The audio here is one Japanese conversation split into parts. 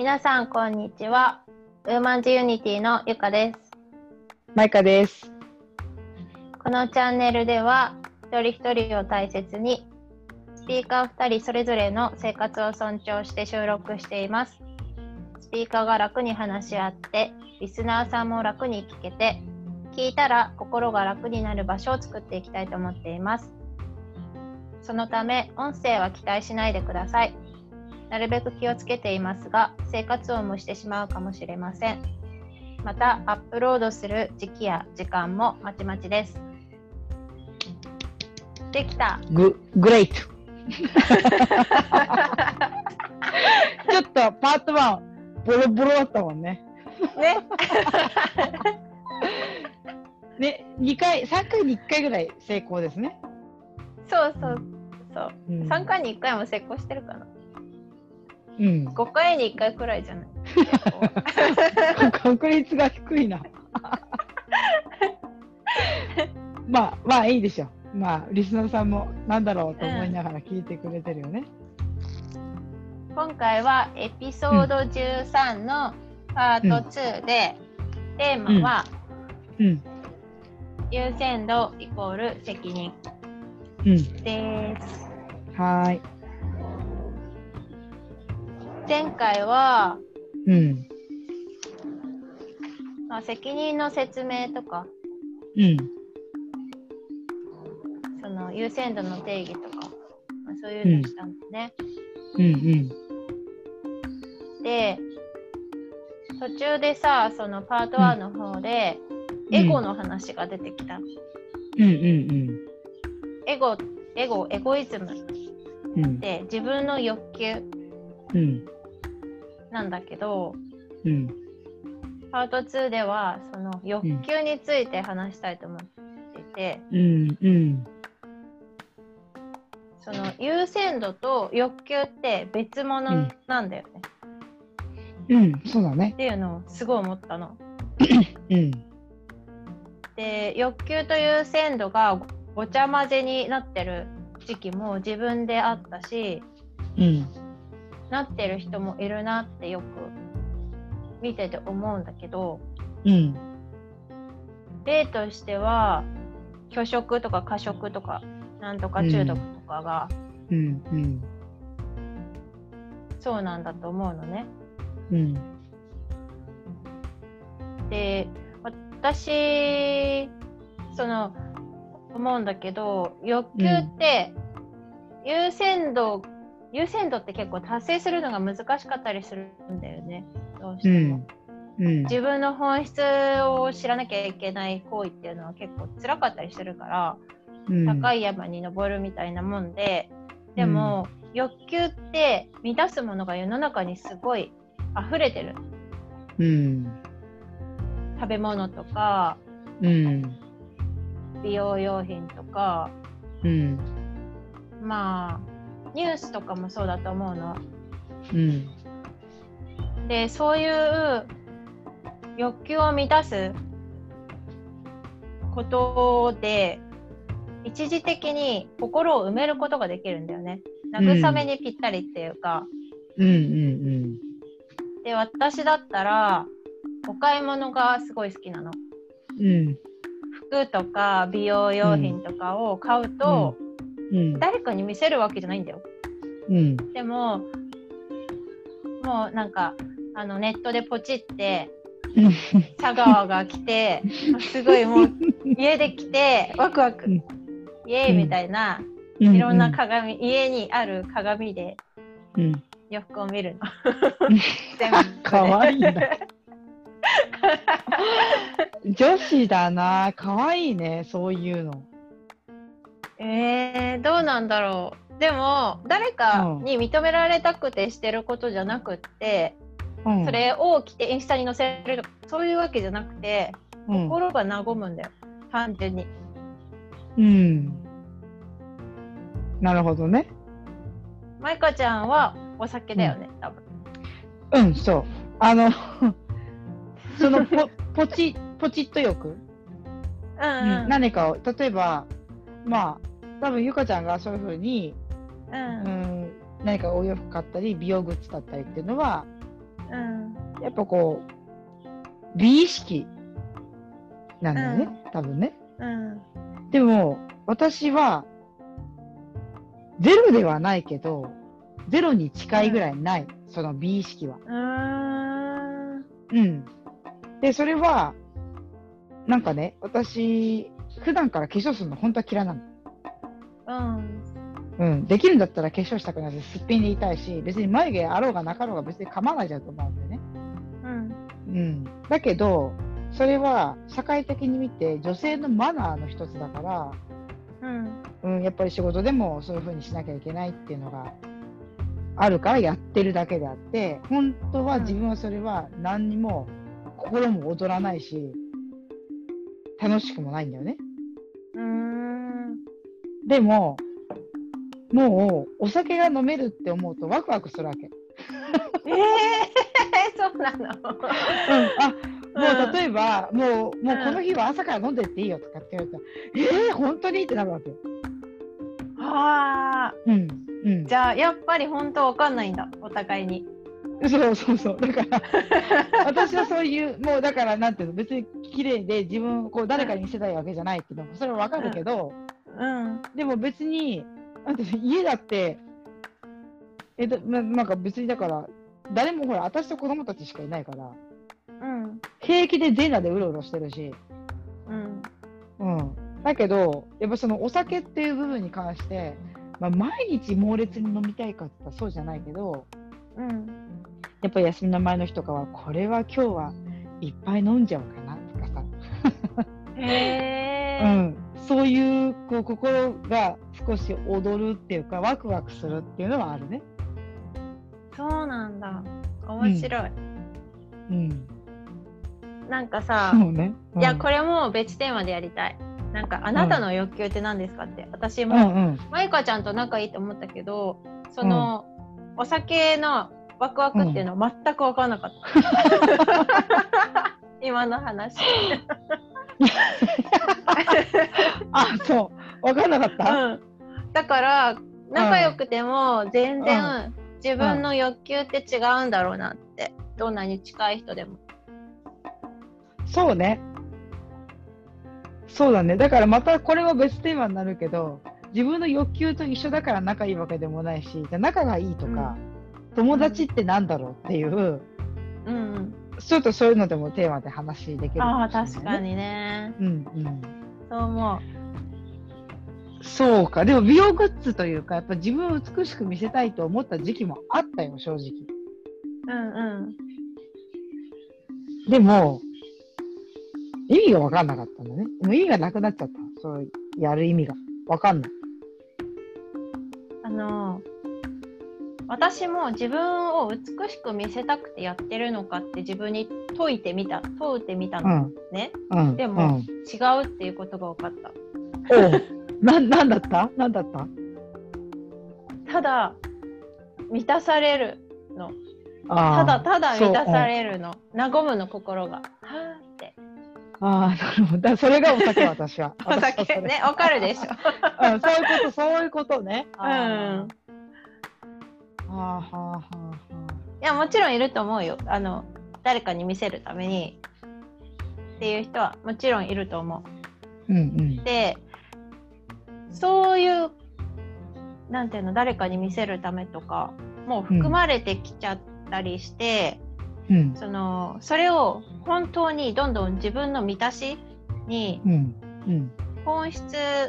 皆さん、こんにちは。ウーマンズユニティのゆかです。マイカです。このチャンネルでは、一人一人を大切に、スピーカー2人それぞれの生活を尊重して収録しています。スピーカーが楽に話し合って、リスナーさんも楽に聞けて、聞いたら心が楽になる場所を作っていきたいと思っています。そのため、音声は期待しないでください。なるべく気をつけていますが、生活音もしてしまうかもしれません。また、アップロードする時期や時間もまちまちです。できた。グ、グレイト。ちょっとパート1、ボロボロだったもんね。ね。ね、2回、3回に1回ぐらい成功ですね。そうそうそう。うん3回に1回も成功してるかな。うん。5回に1回くらいじゃない？確率が低いな。まあ、まあいいでしょう。まあ、リスナーさんもなんだろうと思いながら聞いてくれてるよね。今回はエピソード13のパート2で、テーマはうん。優先度イコール責任うん。です。はーい。前回は、うん。まあ、責任の説明とか、うん。その優先度の定義とか、まあ、そういうのをしたんだね。うん。うん。で、途中でさ、そのパート1の方で、エゴの話が出てきた。うん。うん。エゴ、エゴ、エゴイズムっうん。うん。て自分の欲求うん。なんだけど、うん。パート2ではその欲求について話したいと思っていて、うん。うん。その優先度と欲求って別物なんだよね、うん。そうだねっ。ていうのをすごい思ったの。うん。で欲求と優先度がごちゃ混ぜになってる時期も自分であったしうん。なってる人もいるなってよく見てて思うんだけどうん。例としては拒食とか過食とかなんとか中毒とかがうん。うん。そうなんだと思うのね。うん。で私その思うんだけど欲求って優先度、優先度って結構達成するのが難しかったりするんだよねどうしても。うん。うん。自分の本質を知らなきゃいけない行為っていうのは結構辛かったりするから、高い。い山に登るみたいなもんででも、欲求って満たすものが世の中にすごい溢れてるうん。食べ物とかうん。美容用品とかうん。まあニュースとかもそうだと思うの。うん。でそういう欲求を満たすことで一時的に心を埋めることができるんだよね。慰めにぴったりっていうか、うん。うん。で私だったらお買い物がすごい好きなの。うん。服とか美容用品とかを買うと、うん。誰かに見せるわけじゃないんだよ。うん。でももうなんかあのネットでポチって佐川が来てすごいもう家で来てワクワク、うんイエーイみたいな、うん。いろんな鏡家にある鏡でうん。洋服を見るの。全かわいいな。女子だな。かわいいね。そういうの。えー、どうなんだろう。でも誰かに認められたくてしてることじゃなくって、うん。それを着てインスタに載せるとかそういうわけじゃなくてうん。心が和むんだよ単純に。うん。なるほどね。マイカちゃんはお酒だよね、多分。うん、そう。あの、そのポポチ、ポチッと欲、うんうんうん。何かを、例えば、まあ、多分ゆかちゃんがそういうふうに、ううんん、何かお洋服買ったり、美容グッズだったりっていうのは、うん。やっぱこう、美意識なんだよね、多分ね。うん。でも、私は、ゼロではないけど、ゼロに近いぐらいない、その美意識は。うーん。うん。で、それは、なんかね、私、普段から化粧するの本当は嫌いなの。うん。うん。できるんだったら化粧したくないし、すっぴんでいたいし、別に眉毛あろうがなかろうが別に構わないじゃんと思うんだよね。うん。うん。だけど、それは社会的に見て女性のマナーの一つだから、うん。うん、やっぱり仕事でもそういう風にしなきゃいけないっていうのがあるからやってるだけであって、本当は自分はそれは何にも心も躍らないし、楽しくもないんだよね。うーん。でも、もうお酒が飲めるって思うとワクワクするわけ。ええ そうなの。うん、あもう例えば、もう、もうこの日は朝から飲んでっていいよとかって言われたら、えー、本当にってなるわけよ。ああ。うん。うん。じゃあやっぱり本当わかんないんだお互いに。そうそうそう。だから、私はそういう、もうだから、なんていうの、別に綺麗で自分をこう誰かに見せたいわけじゃないっていうのも、それはわかるけど、うん。でも別に、なんていうの、家だって、えだななんか別にだから、誰もほら、私と子供たちしかいないから、うん。平気で全裸でうろうろしてるし、うん。うん。だけど、やっぱそのお酒っていう部分に関して、まあ、毎日猛烈に飲みたいかって言ったらそうじゃないけど、うん。やっぱり休みの前の日とかは、これは今日はいっぱい飲んじゃおうかなとかさ、へえ。うん、そういうこう心が少し踊るっていうか、ワクワクするっていうのはあるね。そうなんだ。面白い。うん。なんかさ、そうね。いやこれ、れも別テーマでやりたい。なんかあなたの欲求って何ですかって私も、うんうん。まゆかちゃんと仲いいと思ったけどその、お酒のワクワクっていうのは全く分からなかった。今の話。あ、そう。わかんなかった、うん、だから仲良くても全然自分の欲求って違うんだろうなってどんなに近い人でも。そうね。そうだね。だからまたこれは別テーマになるけど、自分の欲求と一緒だから仲いいわけでもないし、じゃあ仲がいいとか、友達ってなんだろうっていう、うんうん、ちょっとそういうのでもテーマで話できるああ確か。にね。うんうん。そう思う。そうか。でも美容グッズというか、やっぱ自分を美しく見せたいと思った時期もあったよ、正直。うんうん。でも、意味が分かんなかったんだね。もう意味がなくなっちゃった。そうやる意味が。分かんない。あの私も自分を美しく見せたくてやってるのかって自分に問いてみた問うてみたの。うん。ね、うん。でもうん、違うっていうことが分かった。おう。な、なんだった？なんだった？ただ満たされるの。ただただ満たされるの。和むの心が。はーって。ああ、なるほど。それがお酒、私は。お酒。ねわかるでしょ。うん、そういうこと、そういうことね。うんはあはあはあはいやもちろんいると思うよ。あの誰かに見せるために。っていう人はもちろんいると思う。うんうん。でそういうなんていうの誰かに見せるためとかもう含まれてきちゃったりして、うん。そのそれを本当にどんどん自分の満たしにうん。うん。本質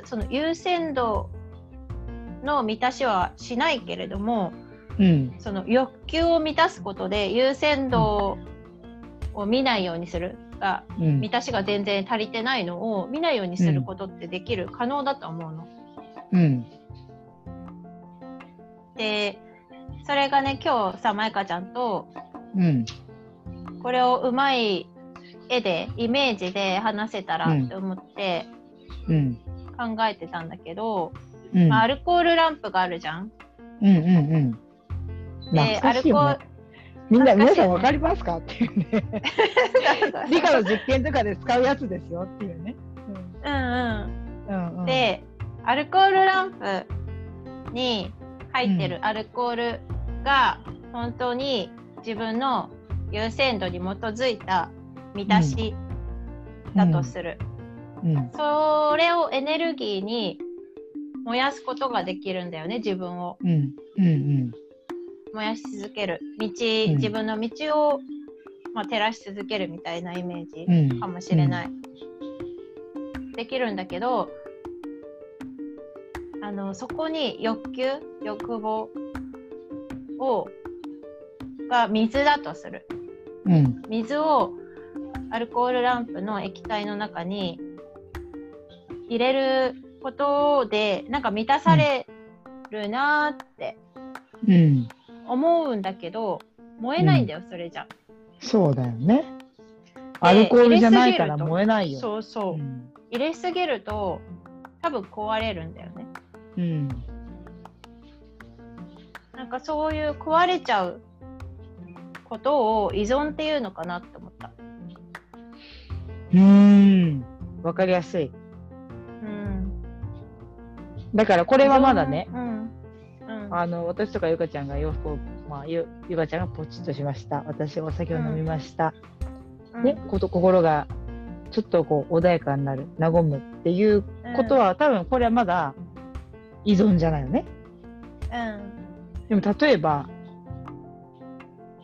その優先度の満たしはしないけれどもうん。その欲求を満たすことで優先度を見ないようにする。がうん。満たしが全然足りてないのを見ないようにすることってできる、可能だと思うの。うん。でそれがね今日さまゆかちゃんとうん。これをうまい絵でイメージで話せたらって思ってうん。考えてたんだけど、うん。まあアルコールランプがあるじゃん。うんうんうん。で懐かしいよね。みんな、皆さんわかりますか？っていうね。理科の実験とかで使うやつですよっていうね。うんうんうんうん、でアルコールランプに入ってるアルコールが本当に自分の優先度に基づいた満たしだとする、うん。それをエネルギーに燃やすことができるんだよね自分をうん。うん。燃やし続ける道、ん自分の道を、まあ、照らし続けるみたいなイメージうん。かもしれない、できるんだけどあのそこに欲求欲望をが水だとするうん。水をアルコールランプの液体の中に入れることでなんか満たされるなーってうん。思うんだけど燃えないんだよ、それじゃ。そうだよね。アルコールじゃないから燃えないよ。そうそう、うん。入れすぎると多分壊れるんだよね。うん。なんかそういう壊れちゃうことを依存っていうのかなって思った。うーん。わかりやすい。うん。だからこれはまだね、うん。うん。あの、私とかゆかちゃんが洋服を、まあ、ゆゆかちゃんがポチッとしました。私はお酒を飲みました。うんね、こと心がちょっとこう穏やかになる、和むっていうことは、多分これはまだ依存じゃないよね。うん。でも例えば、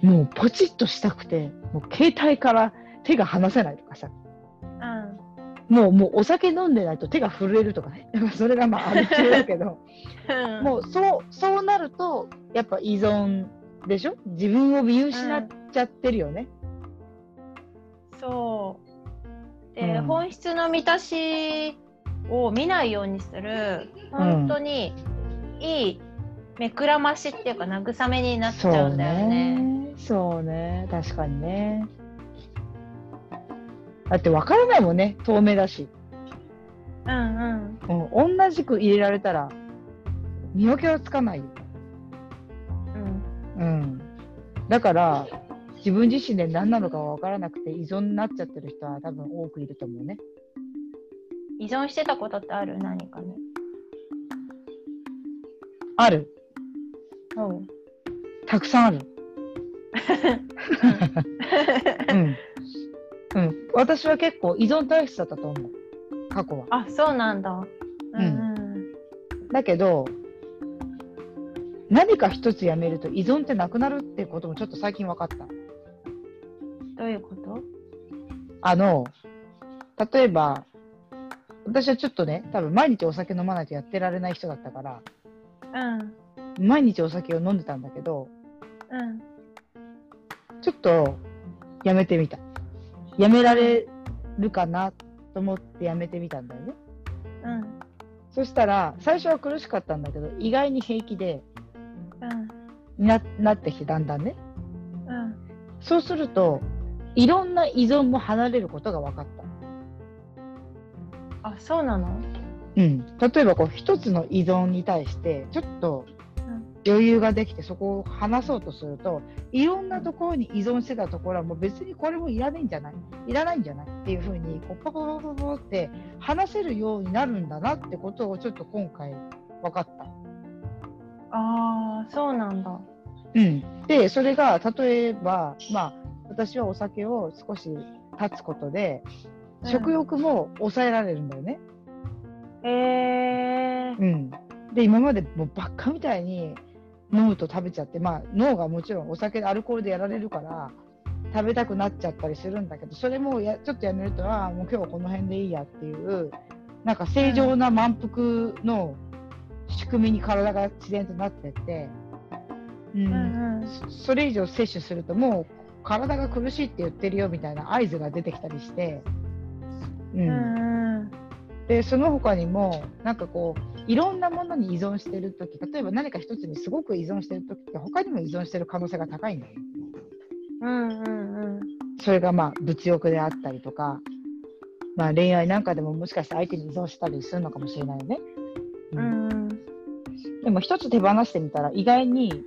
もうポチッとしたくて、もう携帯から手が離せないとかさ、うん。もうもうお酒飲んでないと手が震えるとかね。それがまあある中だけど、うん。もうそう、そうなると、やっぱ依存でしょ？自分を見失っちゃってるよね。そう。で、うん本質の満たしを見ないようにする、本当にいい目くらましっていうか慰めになっちゃうんだよね。そうね。確かにね。だって分からないもんね。透明だし。うんうん。うん、同じく入れられたら、見分けはつかないよ。うん。うん。だから、自分自身で何なのか分からなくて依存になっちゃってる人は多分多くいると思うね。依存してたことってある？何かね。ある。うん。たくさんある。うん。うん。私は結構依存体質だったと思う。過去は。あ、そうなんだ。うんうん。だけど、何か一つやめると依存ってなくなるってこともちょっと最近分かった。どういうこと？あの、例えば、私はちょっとね、多分毎日お酒飲まないとやってられない人だったから、うん。毎日お酒を飲んでたんだけど、うん。ちょっとやめてみた。やめられるかなと思ってやめてみたんだよね。うん。そしたら、最初は苦しかったんだけど、意外に平気でうん。ななってきて、だんだんね。うん。そうすると、いろんな依存も離れることが分かった。あ、そうなの？うん、例えばこう一つの依存に対してちょっと余裕ができてそこを話そうとするといろんなところに依存してたところはもう別にこれもいらないんじゃない？いらないんじゃない？っていうふうにこうパパパパパって話せるようになるんだなってことをちょっと今回分かった。ああ、そうなんだ。うん、でそれが例えばまあ私はお酒を少し断つことでうん食欲も抑えられるんだよね。へえー。うん、で今までもうばっかみたいに飲むと食べちゃって、まあ、脳がもちろんお酒でアルコールでやられるから食べたくなっちゃったりするんだけどそれもやちょっとやめるとああもう今日はこの辺でいいやっていうなんか正常な満腹の仕組みに体が自然となってって、うんうんうん。そそれ以上摂取するともう体が苦しいって言ってるよみたいな合図が出てきたりして。うんうんうん。でその他にもなんかこういろんなものに依存してる時例えば何か一つにすごく依存してる時って他にも依存してる可能性が高いんだよね。うんうんうん。それがまあ物欲であったりとか、まあ、恋愛なんかでももしかして相手に依存したりするのかもしれないよね。ううんんうん。でも一つ手放してみたら意外に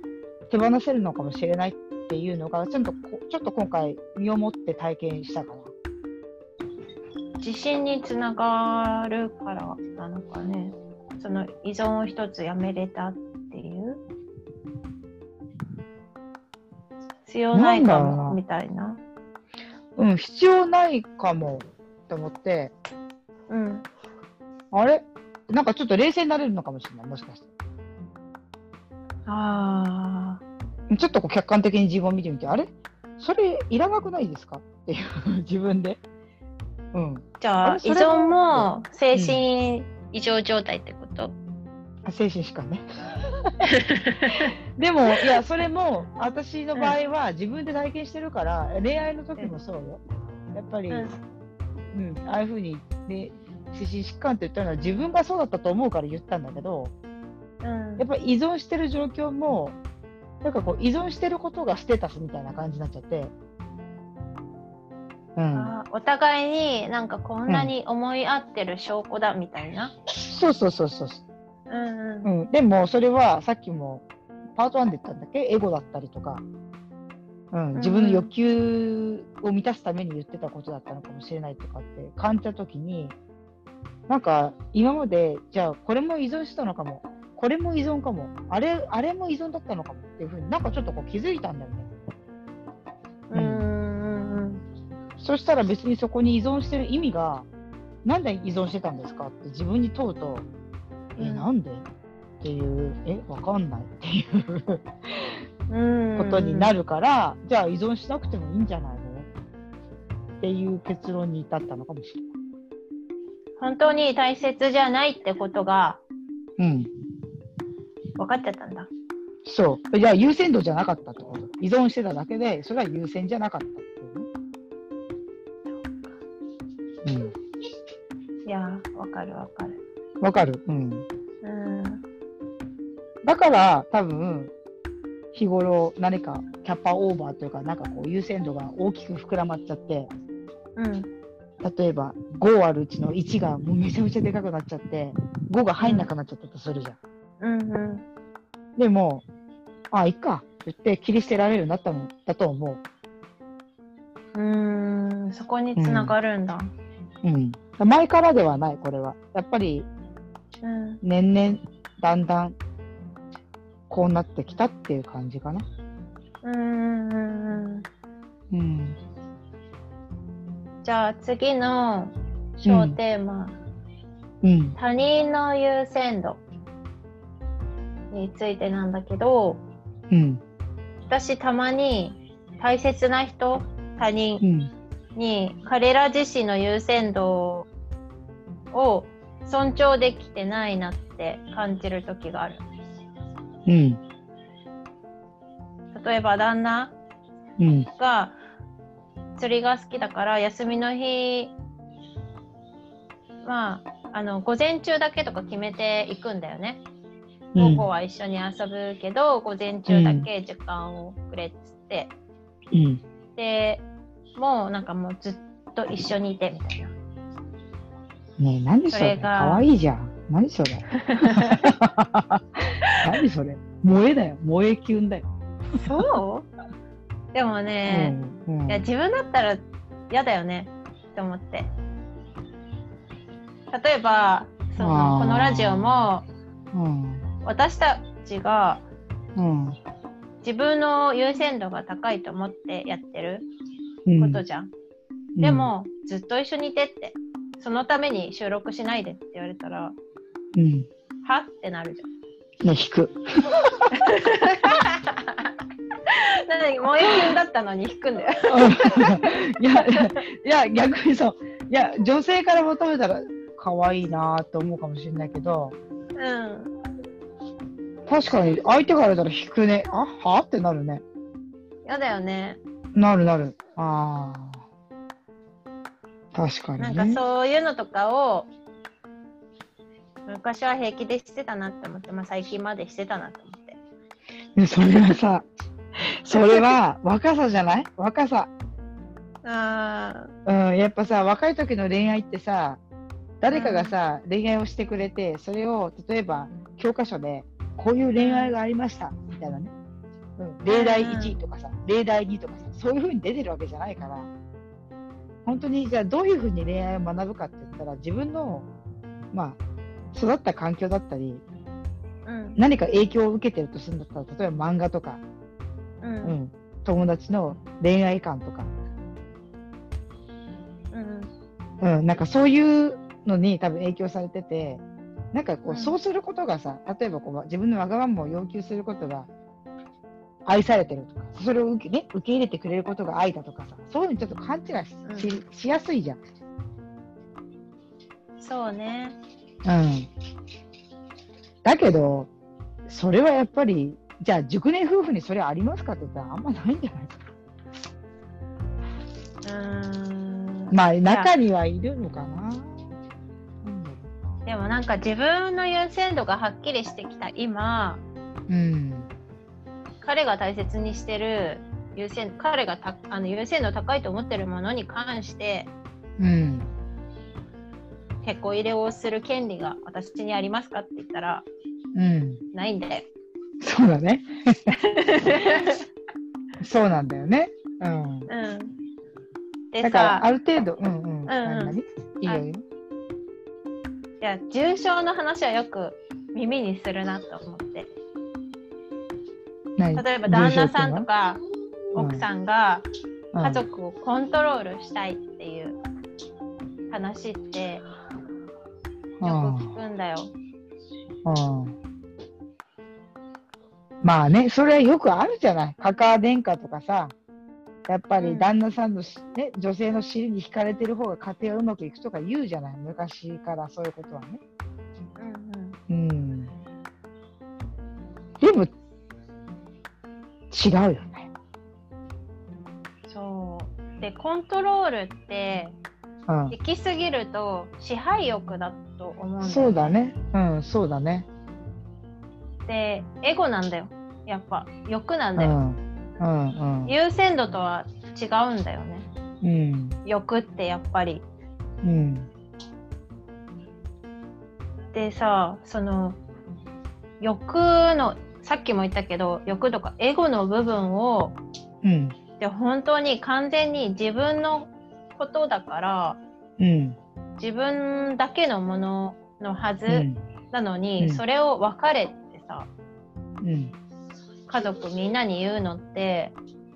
手放せるのかもしれないっていうのがちょっとこちょっと今回身をもって体験したから。自信につながるからなのかね。その依存を一つやめれたっていう。必要ないかもみたいな。うん、必要ないかもって思って、うん。あれ？なんかちょっと冷静になれるのかもしれない、もしかして。ああ。ちょっとこう客観的に自分を見てみて、あれ？それいらなくないですか？っていう、自分で。うん。じゃあ依存も精神異常状態ってこと、あ精神疾患ね。でも、いや、それも、私の場合は自分で体験してるから、恋愛の時もそうよ。やっぱり、ううんん、ああいうふうに、ね、精神疾患って言ったのは自分がそうだったと思うから言ったんだけど、うんやっぱ依存してる状況も、なんかこう、依存してることがステータスみたいな感じになっちゃって、うん。お互いになんかこんなに思い合ってる証拠だみたいな？そうそうそうそう。うんうん。うん、でもそれはさっきもパート1で言ったんだっけ？エゴだったりとか、うん、自分の欲求を満たすために言ってたことだったのかもしれないとかって感じた時になんか今までじゃあこれも依存してたのかも。これも依存かも。あれあれも依存だったのかもっていうふうになんかちょっとこう気づいたんだよね。うんうんそしたら別にそこに依存してる意味がなんで依存してたんですかって自分に問うと、え、うんなんでっていう、え、わかんないっていううん。ことになるから、じゃあ依存しなくてもいいんじゃないのっていう結論に至ったのかもしれ本当に大切じゃないってことがない。うん。分かっちゃったんだ。そう。じゃあ優先度じゃなかったってこと。依存してただけで、それは優先じゃなかったうね。いやー、わかるわかる。うん。わかるうん。うん。だから、多分、日頃何かキャパオーバーというか、なんかこう優先度が大きく膨らまっちゃって、うん。例えば5あるうちの1がもうめちゃめちゃでかくなっちゃって、5が入んなくなっちゃったとするじゃん。うんうん。でも、あ、いっかって言って切り捨てられるようになったのだと思うーん、そこにつながるんだ。う。うん。前からではない、これは。やっぱりうん。年々だんだんこうなってきたっていう感じかな。うんうんうん。うん。じゃあ次の小テーマ、うん。他人の優先度についてなんだけど、うん。私たまに大切な人、他う人ん。に彼ら自身の優先度を尊重できてないなって感じる時がある。うん。例えば旦那うん。が釣りが好きだから休みの日まああの午前中だけとか決めていくんだよね。午後は一緒に遊ぶけど、午前中だけ時間をくれっつって、うん。でもうなんかもうずっと一緒にいてみたいな。ねえ、何それ？かわいいじゃん。何それ？何それ？萌えだよ。萌えキュンだよ。そう？でもね、うんうん。いや自分だったら嫌だよね。って思って。例えばそのこのラジオもうん。私たちがうん。自分の優先度が高いと思ってやってる。うんことじゃん。でも、ずっと一緒にいてって、そのために収録しないでって言われたら、うん。はってなるじゃん。ね、引く。なのに、萌えキだったのに引くんだよ。いや、いや、逆にそう。いや、女性から求めたら、可愛いなと思うかもしれないけど、うん。確かに相手から言ったら引くね。あは？ってなるね。やだよね。なるなる。ああ。確かにね。なんかそういうのとかを、昔は平気でしてたなって思って、まあ最近までしてたなと思って。でそれはさ、それは若さじゃない？若さ。あうん、やっぱさ、若い時の恋愛ってさ、誰かがさ、恋愛をしてくれて、それを例えば教科書で、こういう恋愛がありました、みたいなね。うん、例題1とかさ、例題2とかさ、そういう風に出てるわけじゃないから、本当に、じゃあどういう風に恋愛を学ぶかって言ったら、自分の、まあ、育った環境だったり、ーうん。何か影響を受けてるとするんだったら、例えば漫画とか、う。うんん、友達の恋愛観とか、うん。うん、なんかそういうのに多分影響されてて、なんかこう、うん。そうすることがさ、例えばこう自分のわがままを要求することが愛されてるとか、それを受け,、ね、受け入れてくれることが愛だとかさ、そういうのにちょっと勘違いし,し、しやすいじゃん。そうね。うん。だけど、それはやっぱり、じゃあ熟年夫婦にそれありますかって言ったらあんまないんじゃないですか。うーん。まあや中にはいるのかな。でもなんか自分の優先度がはっきりしてきた今、ううん。彼が大切にしてる優先彼がたあの優先度高いと思ってるものに関してうん。結構入れをする権利が私にありますかって言ったらうん。ないんだよ。そうだね。そうなんだよね。うん。うん、でだからさある程度、うんうん。ん何々いいよいいよ。いや重症の話はよく耳にするなと思って何例えば旦那さんと、重かうん奥さんが家族をコントロールしたいっていう話ってよくうん聞くんだよ。うんうんまあね、それはよくあるじゃない。カカア殿下とかさ、やっぱり旦那さんのし、ね、女性の尻に惹かれてる方が家庭はうまくいくとか言うじゃない。昔からそういうことはね。うんうんうん。でも、違うよね。そうでコントロールってうん行き過ぎると支配欲だと思うんだよそうだね。うん、そうだね。でエゴなんだよやっぱ欲なんだよ、うん。うん、うん。優先度とは違うんだよねうん。欲ってやっぱりうん。でさその欲のさっきも言ったけど欲とかエゴの部分をうん。で本当に完全に自分のことだからうん。自分だけのもののはずうん。なのに、うんそれを別れてさうん。家族みんなに言うのって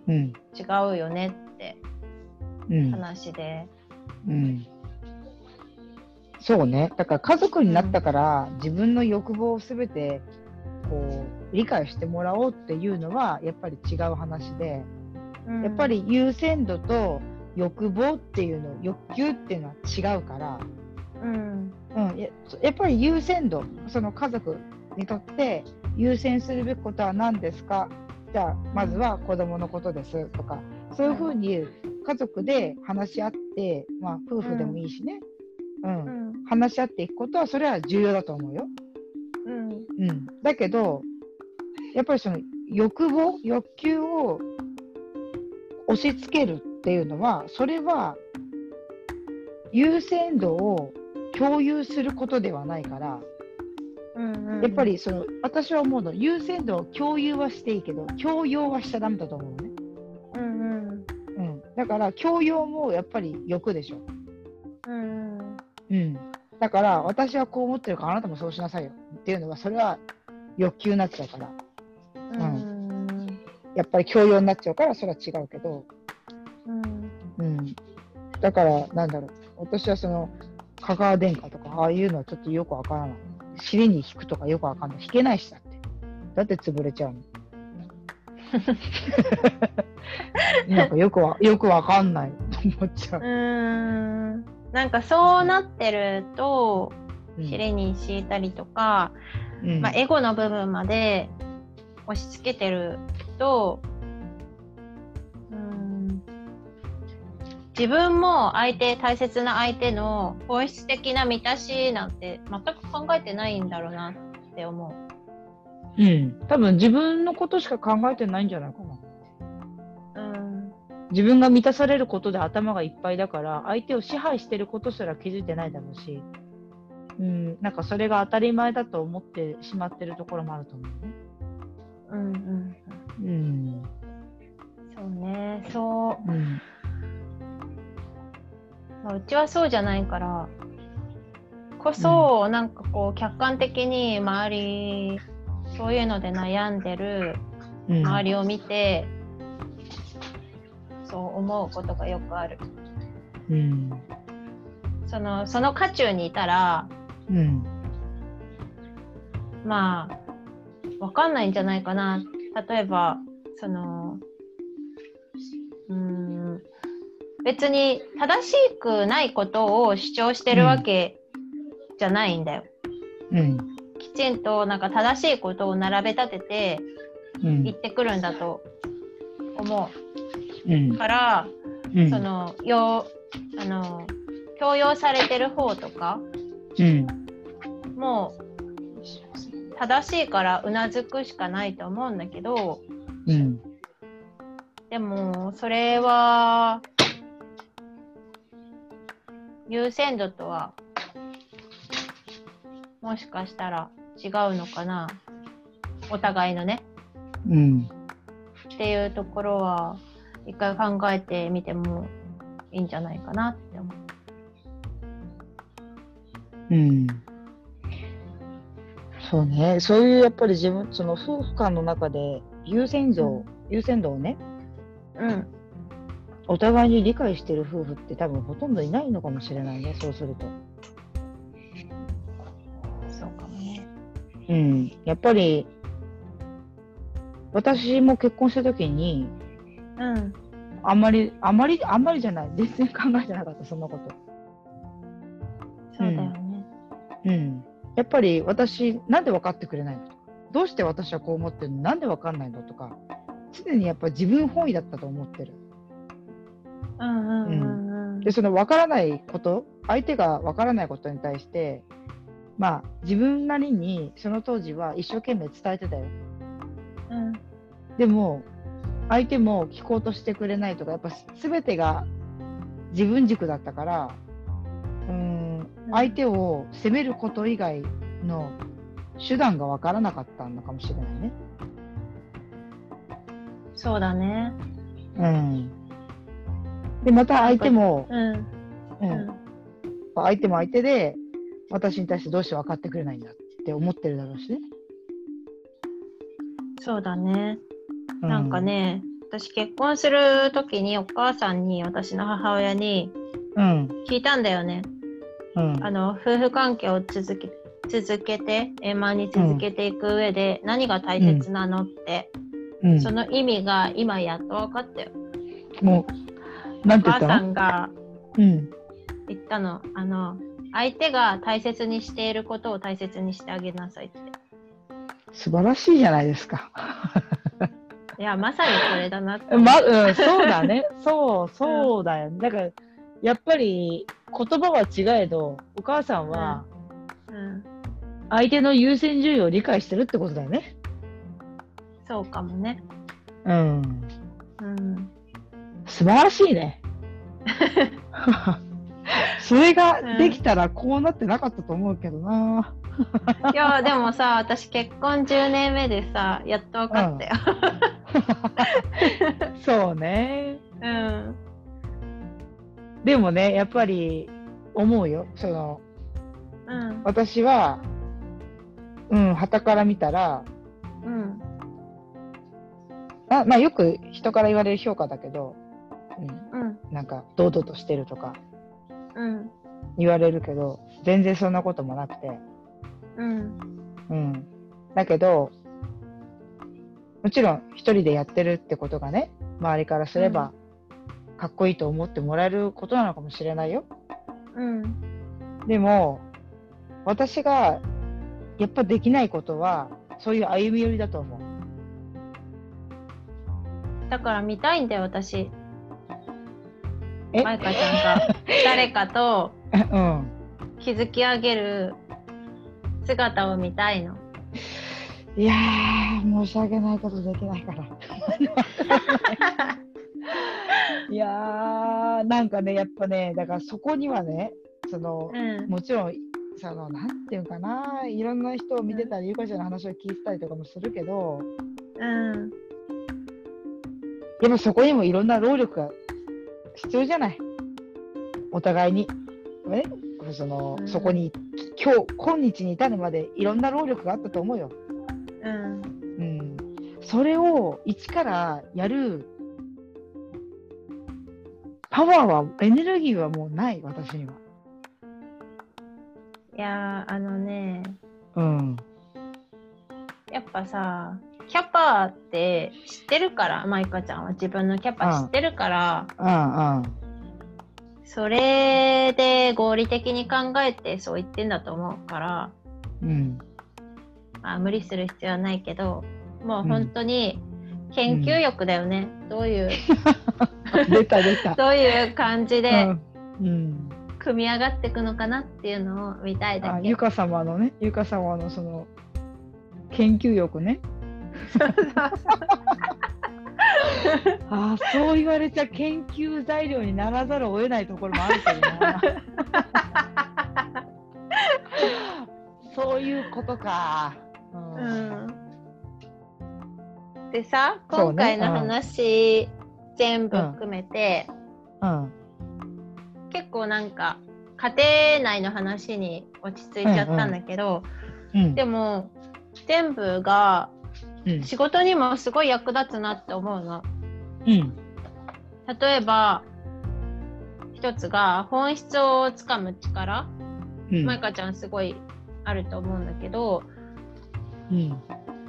うん。違うよねってうん。話で、うん。そうね。だから家族になったから、自分の欲望をすべてこう理解してもらおうっていうのはやっぱり違う話で、うん。やっぱり優先度と欲望っていうの欲求っていうのは違うから、うん。うん、ややっぱり優先度その家族にとって優先するべきことは何ですか？じゃあまずは子供のことです。とかそういうふうに家族で話し合って、まあ、夫婦でもいいしね、うん。うん。話し合っていくことはそれは重要だと思うよ。うん。うん、だけどやっぱりその欲望欲求を押し付けるっていうのはそれは優先度を共有することではないからうんやっぱりその私は思うの優先度を共有はしていいけど強要はしちゃダメだと思うのね、うんうん。うん、だから強要もやっぱり欲でしょ、うん。うん、だから私はこう思ってるからあなたもそうしなさいよっていうのはそれは欲求になっちゃうから。うん。やっぱり強要になっちゃうからそれは違うけど、うん。うん、だからなんだろう。私はその香川殿下とかああいうのはちょっとよくわからない。尻に引くとかよくわかんない。引けないしだって。だって潰れちゃうの。なんかよくわよくわかんないと思っちゃう。う、んなんかそうなってるとうん。尻に敷いたりとか、うん。まあ、エゴの部分まで押し付けてるとうん。自分も相手大切な相手の本質的な満たしなんて全く考えてないんだろうなって思う。うん、多分自分のことしか考えてないんじゃないかな。うん自分が満たされることで頭がいっぱいだから相手を支配してることすら気づいてないだろうし、うん、なんかそれが当たり前だと思ってしまってるところもあると思うね。うんうんうん。そうねそう。ん。う、まあ、うちはそうじゃないからこそ、なんかこう客観的に周りそういうので悩んでるうん。周りを見て、そう思うことがよくある。うん。そのその渦中にいたらうん。まあわかんないんじゃないかな。例えばそのうーん別に正しくないことを主張してるわけじゃないんだよ。うん。きちんとなんか正しいことを並べ立ててうん言ってくるんだと思うんうから、うん。そのよあの強要されてる方とかうん。もう正しいからうなずくしかないと思うんだけどうん。でもそれは優先度とはもしかしたら違うのかな。お互いのね。うん。っていうところは一回考えてみてもいいんじゃないかなって思う。うんそうね、そういうやっぱり自分、その夫婦間の中で優先度、優先度をね、うん、お互いに理解してる夫婦って多分ほとんどいないのかもしれないね、そうすると。そうかもね。うん、やっぱり私も結婚した時に、うん、あんまり、あんまり、あんまりじゃない、全然考えてなかった、そんなこと。そうだよね。うん。やっぱり私、なんで分かってくれないの？どうして私はこう思ってるの？なんで分かんないの？とか、常にやっぱ自分本位だったと思ってる。うんうんうんうん。で、その分からないこと、相手が分からないことに対して、まあ、自分なりにその当時は一生懸命伝えてたよ。うんでも、相手も聞こうとしてくれないとか、やっぱ全てが自分軸だったから、うーん、相手を責めること以外の手段が分からなかったのかもしれないね。そうだね。うん。で、また相手も、うん。う、うんん。相手も相手で、私に対してどうして分かってくれないんだって思ってるだろうしね。そうだね。うなんか、ね、私結婚するときにお母さんに私の母親にうん、聞いたんだよね。うん、あの夫婦関係を続け続けて円満に続けていく上で何が大切なのって、うん、その意味が今やっと分かったよ。もう、なんお母て言った？のさんがうん、言ったの。あの相手が大切にしていることを大切にしてあげなさいって。素晴らしいじゃないですか。いや、まさにこれだなって。ま、うん、そうだね。そう、そうだよね。だから、やっぱり言葉は違えど、お母さんはうん、相手の優先順位を理解してるってことだよね。そうかもね。うん。うん、素晴らしいね。それができたらこうなってなかったと思うけどな。いや、でもさ、私結婚10年目でさ、やっと分かったよ。そうね。うん、でもね、やっぱり思うよ。その、うん、私は、うん、旗から見たら、うん、あまあよく人から言われる評価だけど、うん、うん、なんか堂々としてるとかうん、言われるけど、全然そんなこともなくて、うん、うん。だけど、もちろん一人でやってるってことがね、周りからすれば、かっこいいと思ってもらえることなのかもしれないよ。うん、でも、私がやっぱできないことは、そういう歩み寄りだと思う。だから見たいんだよ、私。え？マイカちゃんが 誰かとうん。築き上げる姿を見たいの。いやー、申し訳ないことできないから。いやー、なんかね、やっぱね、だからそこにはね、その、うん、もちろん、その、なんていうかな、いろんな人を見てたり、ゆかちゃんの話を聞いてたりとかもするけど、うん、やっぱそこにもいろんな労力が必要じゃない。お互いに。ね、その、うんそこに、今日、今日に至るまでいろんな労力があったと思うよ。うん、うん。それを一からやるパワーは、エネルギーはもうない、私には。いやーあのねうん。やっぱさキャパって知ってるからマイカちゃんは自分のキャパ知ってるから、うんうん。それで合理的に考えてそう言ってんだと思うから、うん。まあ、無理する必要はないけどもう本当に研究欲だよね、どういう 出た出た。どういう感じでうん。うん。組み上がっていくのかなっていうのを見たいだけ。あゆか様のね、ゆか様のその、研究欲ね。ああ、そう言われちゃ研究材料にならざるを得ないところもあるけどな。そういうことか。ううんでさ今回の話、全部含めて、うん。結構なんか家庭内の話に落ち着いちゃったんだけど、うん。でも全部がうん。仕事にもすごい役立つなって思うの。うん。例えば一つが本質をつかむ力、うん。マイカちゃんすごいあると思うんだけどうん。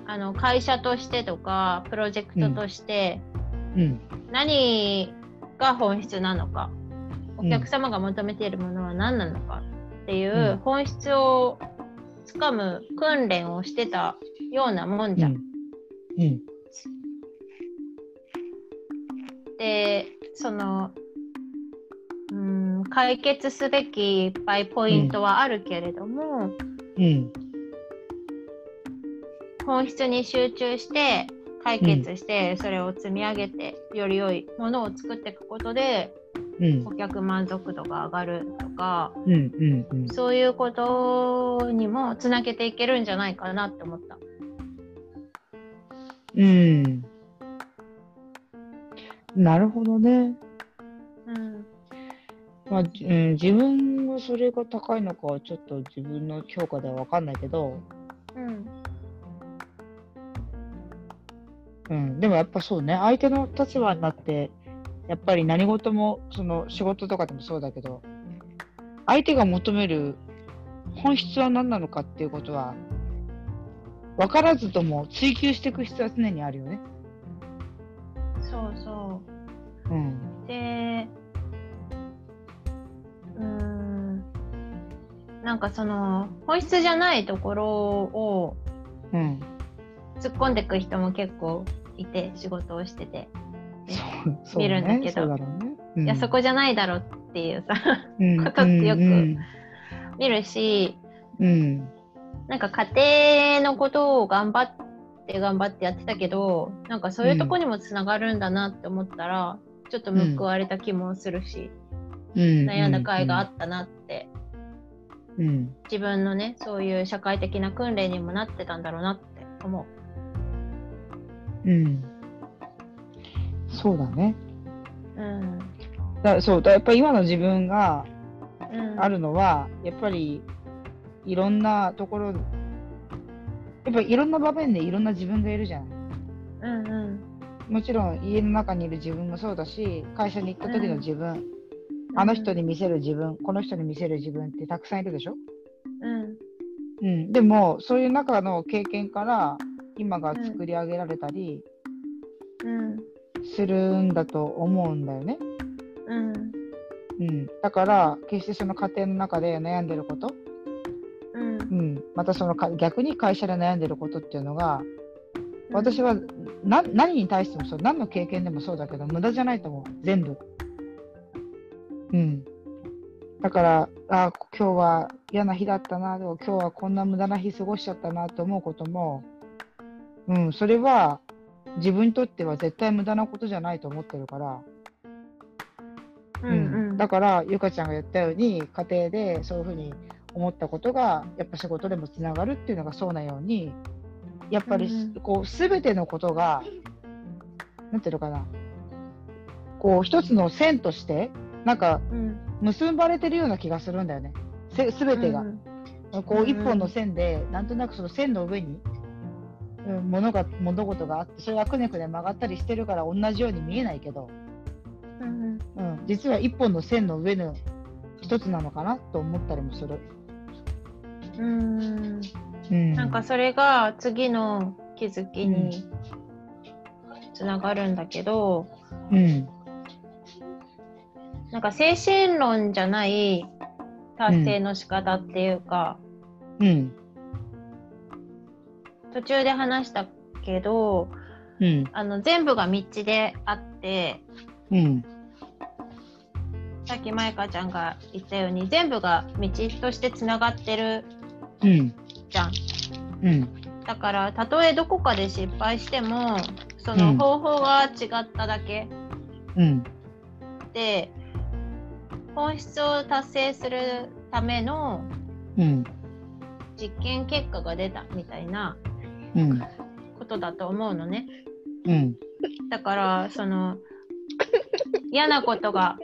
あの会社としてとかプロジェクトとしてうん。何が本質なのか、うんお客様が求めているものは何なのかっていううん本質をつかむ訓練をしてたようなもんじゃん。うん。でそのうん解決すべきいっぱいポイントはあるけれども、うん。本質に集中して解決してそれを積み上げてより良いものを作っていくことでうん。顧客満足度が上がるとかうん。うん。うん。そういうことにもつなげていけるんじゃないかなって思った。うん。なるほどね。うんまあ、じうん、自分はそれが高いのかはちょっと自分の評価では分かんないけど、うんうん、でもやっぱそうね、相手の立場になって、やっぱり何事も、その仕事とかでもそうだけど、相手が求める本質は何なのかっていうことは、分からずとも追求していく必要は常にあるよね。そうそうん。う。で、うーん、なんかその本質じゃないところをうん。突っ込んでいく人も結構いて仕事をしてて、そう、そう見るんだけどね。そうんいやそこじゃないだろっていうさうんことってよくうん見るしうん。なんか家庭のことを頑張って頑張ってやってたけどなんかそういうとこにもつながるんだなって思ったら、ちょっと報われた気もするし、うん。悩んだ甲斐があったなってうん。自分のねそういう社会的な訓練にもなってたんだろうなって思うん。そうだね。う。うんだそうだやっぱり今の自分がうん、あるのは、やっぱりいろんなところ、やっぱりいろんな場面でいろんな自分がいるじゃない。うんうんもちろん家の中にいる自分もそうだし、会社に行った時の自分、あの人に見せる自分、この人に見せる自分ってたくさんいるでしょうんうん。でも、そういう中の経験から今が作り上げられたりうんするんだと思うんだよね。うんうん。だから、決してその家庭の中で悩んでること、うんうん、またそのか逆に会社で悩んでることっていうのが、私はな何に対してもそう、何の経験でもそうだけど、無駄じゃないと思う、全部。うん。だから、あ今日は嫌な日だったな、とか今日はこんな無駄な日過ごしちゃったなと思うことも、うん、それは自分にとっては絶対無駄なことじゃないと思ってるから、うんうん。だから、ゆかちゃんが言ったように、家庭でそういうふうに思ったことが、やっぱ仕事でもつながるっていうのがそうなように、やっぱりこう、すべてのことが、なんていうのかな、こう、一つの線として、なんか、うん。結ばれてるような気がするんだよね。せすべてが。うん。こう一本の線で、なんとなくその線の上に、うん、物が物事があって、それがくねくね曲がったりしてるから同じように見えないけど、うんうん、実は一本の線の上の一つなのかなと思ったりもする。うん。うん、なんかそれが次の気づきにつながるんだけど、うん、なんか精神論じゃない達成の仕方っていうか、うん、途中で話したけどうん、あの全部が道であってうん、さっきまいかちゃんが言ったように全部が道としてつながってるうん、じゃん。うん、だからたとえどこかで失敗してもそのうん。方法が違っただけ。うん、で、本質を達成するためのうん、実験結果が出たみたいな。うん、ことだと思うのね。うん、だからその嫌なことが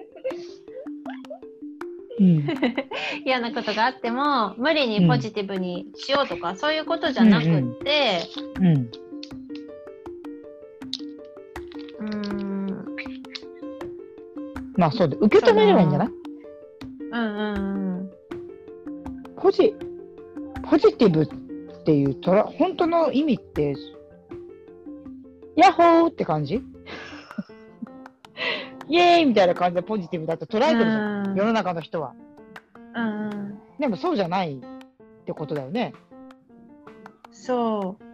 うん、嫌なことがあっても無理にポジティブにしようとか、そういうことじゃなくってうん、うーん。まあそうで、受け止めればいいんじゃない？うんうん。ポジ、ポジティブっていうトラ、本当の意味って、ヤッホーって感じ？イエーイみたいな感じでポジティブだと捉えてるじゃん、うん。世の中の人は。うんうん。でもそうじゃないってことだよね。そう。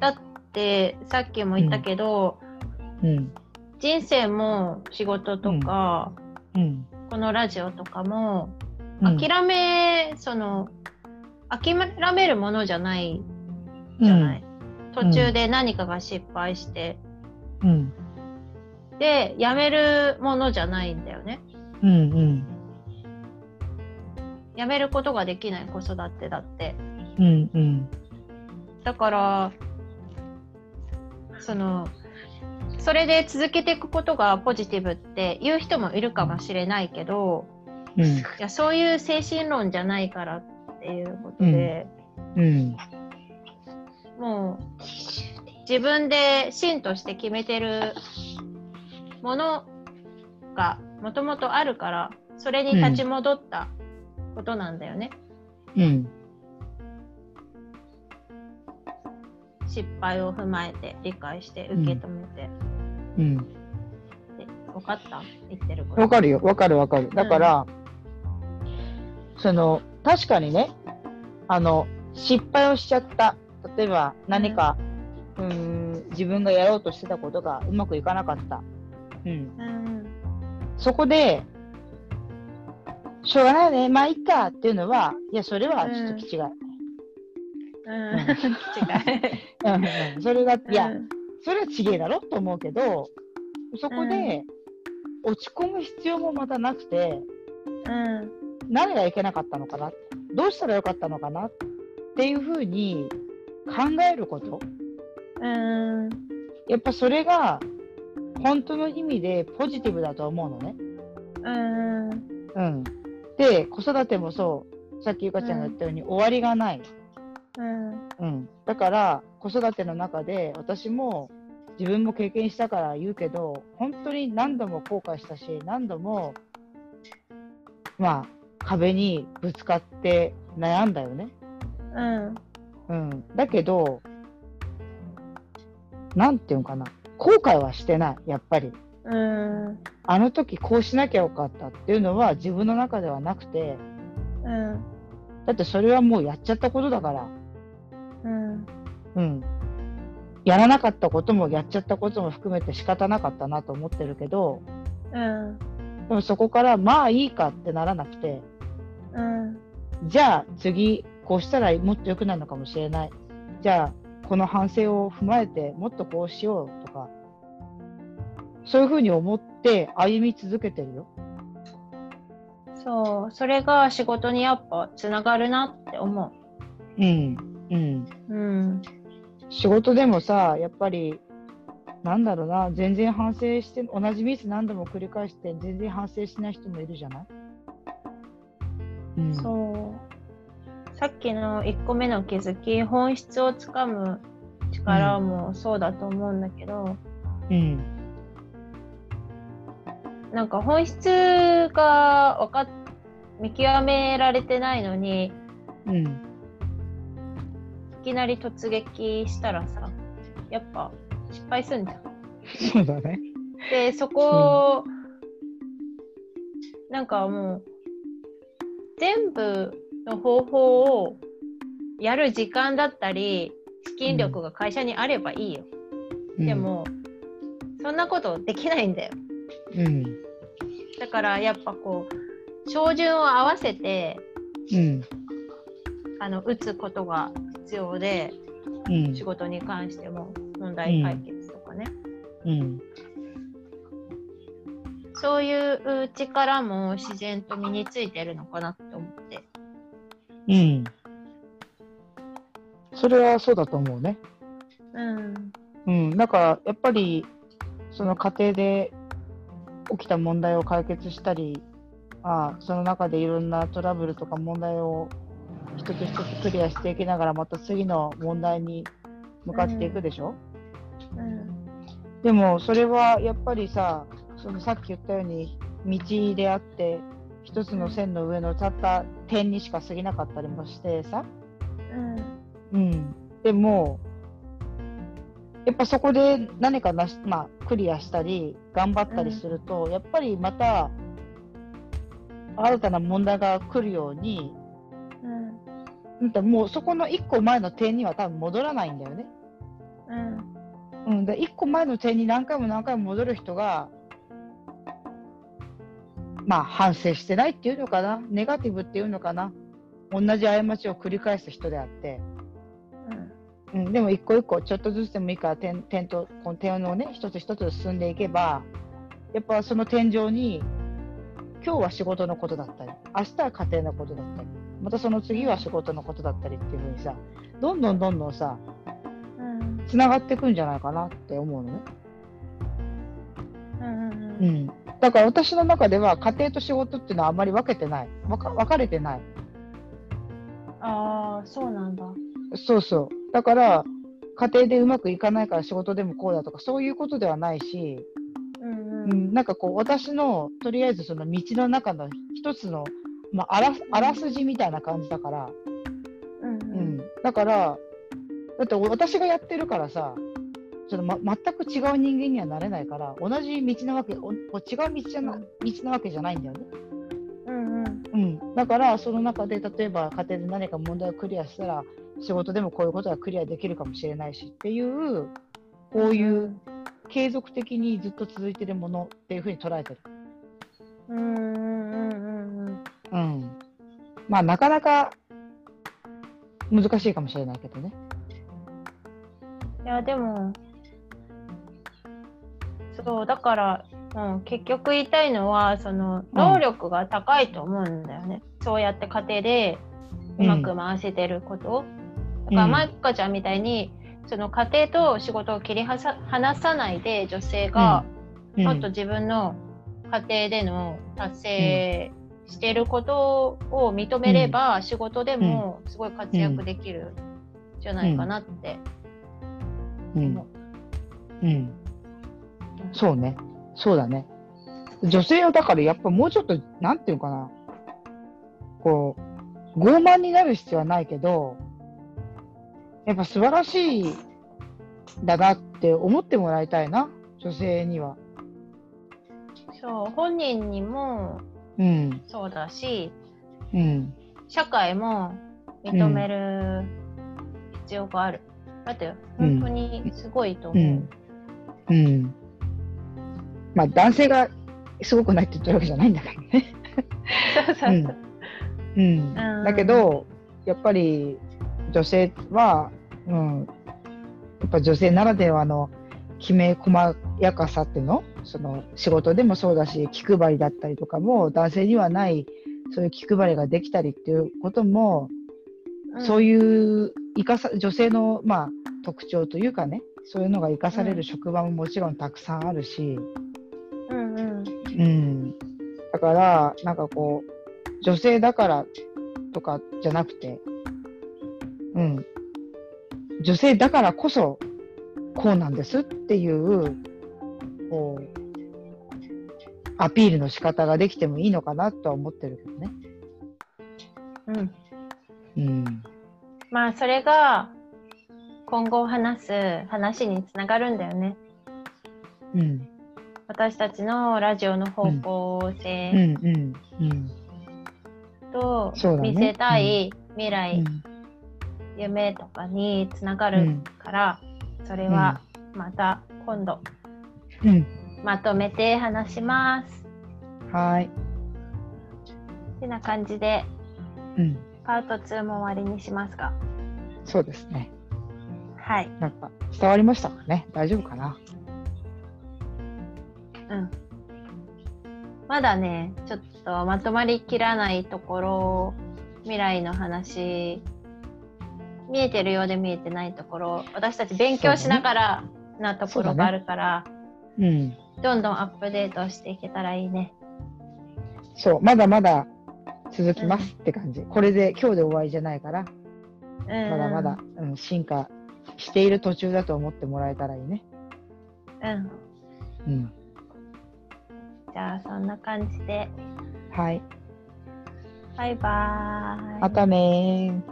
だってさっきも言ったけど、うん、人生も仕事とか、うん、このラジオとかも、うん。諦めその諦めるものじゃないじゃない、途中で何かが失敗して、うん、でやめるものじゃないんだよね。うん、うん、やめることができない子育てだって。うん、うん、だからそのそれで続けていくことがポジティブって言う人もいるかもしれないけど、うん、いやそういう精神論じゃないからっていうことで、うん、もう自分で芯として決めてるものがもともとあるからそれに立ち戻ったことなんだよね、うん、失敗を踏まえて理解して受け止めて、うん。で分かった？言ってること。わかるよ、わかるわかる。だから、その、確かにね、あの、失敗をしちゃった。例えば、何か、うーん、自分がやろうとしてたことがうまくいかなかった。うん。うん。そこで、しょうがないよね、まあいいかっていうのは、いや、それはちょっと気違い。うん。うん。違い。それが、いや、うんそれはちげえだろと思うけど、そこで、落ち込む必要もまたなくて、うん何がいけなかったのかな？どうしたらよかったのかな？っていうふうに考えること。うん。やっぱそれが本当の意味でポジティブだと思うのね。うん。うん、で子育てもそう。さっきゆかちゃんが言ったように、終わりがない、うん。うん、だから子育ての中で私も自分も経験したから言うけど本当に何度も後悔したし何度もまあ壁にぶつかって悩んだよね。うん。うん、だけど、なんていうのかな、後悔はしてない、やっぱり。うん。あの時こうしなきゃよかったっていうのは自分の中ではなくて、うん。だってそれはもうやっちゃったことだから、うん。うん。やらなかったこともやっちゃったことも含めて仕方なかったなと思ってるけど、うん。でもそこからまあいいかってならなくて、うんじゃあ次こうしたらもっと良くなるのかもしれない。じゃあこの反省を踏まえてもっとこうしようとか、そういうふうに思って歩み続けてるよ。そうそれが仕事にやっぱつながるなって思うん。うん。ううん仕事でもさ、やっぱり、なんだろうな、全然反省して、同じミス何度も繰り返して、全然反省しない人もいるじゃない、うん、そうさっきの1個目の気づき本質をつかむ力もそうだと思うんだけど、うん。なんか本質がわかっ見極められてないのにうん。いきなり突撃したらさやっぱ失敗すんじゃん。そうだね。でそこを、なんかもう全部の方法をやる時間だったり資金力が会社にあればいいよ。うんで、もそんなことできないんだよ。うん。だからやっぱこう照準を合わせてうん。あの打つことが必要でうん仕。事に関しても問題解決とかね、うん。そういう力も自然と身についてるのかな。うん。それはそうだと思うね。うんうん。なんか、やっぱり、その家庭で起きた問題を解決したり、あその中でいろんなトラブルとか問題を一つ一つクリアしていきながら、また次の問題に向かっていくでしょ、うんでもそれはやっぱりさそのさっき言ったように道であって一つの線の上のたった点にしか過ぎなかったりもしてさ、うん。うん、でもやっぱそこで何かなし、まあ、クリアしたり頑張ったりすると、やっぱりまた新たな問題が来るようにうん。もうそこの1個前の点には多分戻らないんだよね。うん。うん、で1個前の点に何回も何回も戻る人が、まあ、反省してないっていうのかな、ネガティブっていうのかな、同じ過ちを繰り返す人であって、うん、でも一個一個、ちょっとずつでもいいから点、点と、この点をね、一つ一つ進んでいけば、やっぱその天井に、今日は仕事のことだったり、明日は家庭のことだったり、またその次は仕事のことだったりっていうふうにさ、どんどんどんどんさ、うん。つながっていくんじゃないかなって思うのね。うんうん。うん、だから私の中では家庭と仕事っていうのはあまり分けてない。分か分かれてない。ああそうなんだ。そうそう。だから家庭でうまくいかないから仕事でもこうだとかそういうことではないし、うんううんん、なんかこう私のとりあえずその道の中の一つの、まあ、あらあらすじみたいな感じだから、うんううんん、だからだって私がやってるからさちょっと、ま、全く違う人間にはなれないから同じ道なわけおお違う道じゃな道なわけじゃないんだよね。うんうんうん、だからその中で例えば家庭で何か問題をクリアしたら仕事でもこういうことがクリアできるかもしれないしっていうこういう継続的にずっと続いてるものっていうふうに捉えてる。うんうんうんうんうんうん、まあなかなか難しいかもしれないけどね。いやでもそうだから、うん、結局言いたいのはその能力が高いと思うんだよね、そうやって家庭でうまく回せてること、だからうん。マイカちゃんみたいにその家庭と仕事を切りはさ離さないで女性がうん。もっと自分の家庭での達成してることを認めれば、仕事でもすごい活躍できるんじゃないかなってうん。思う。うん、そうね、そうだね。女性はだからやっぱもうちょっと、なんていうのかな、こう、傲慢になる必要はないけど、やっぱ素晴らしいんだなって思ってもらいたいな、女性には。そう本人にもうん、そうだしうん、社会も認める必要がある。だって本当にすごいと思う。うん、うん。まあ男性がすごくないって言ってるわけじゃないんだからね。そうん、うん。だけど、やっぱり女性は、うん、やっぱ女性ならではのきめ細やかさっていうの？その仕事でもそうだし気配りだったりとかも男性にはないそういう気配りができたりっていうことも、そういいう生かさ女性の、まあ、特徴というかねそういうのが生かされる職場ももちろんたくさんあるし、うん。うんうん。うん、だから、なんかこう、女性だからとかじゃなくて、うん、女性だからこそこうなんですっていう、こアピールの仕方ができてもいいのかなとは思ってるけどね。うん。うん。まあ、それが今後話す話につながるんだよね。うん。私たちのラジオの方向うん。性。と見せたい未う来、ん。夢とかにつながるうん。から、それはまた今度うん。まとめて話します。はい。てな感じでうん。パート2も終わりにしますが。そうですね。はい。なんか伝わりましたかね？大丈夫かな？うん。まだね、ちょっとまとまりきらないところ、未来の話、見えてるようで見えてないところ、私たち勉強しながらなところがあるから、うん。どんどんアップデートしていけたらいいね。そう。まだまだ続きますって感じ。これで今日で終わりじゃないから、うん。まだまだ、うん、進化している途中だと思ってもらえたらいいね。うん。うん。じゃあそんな感じで。はい。バイバイ。またね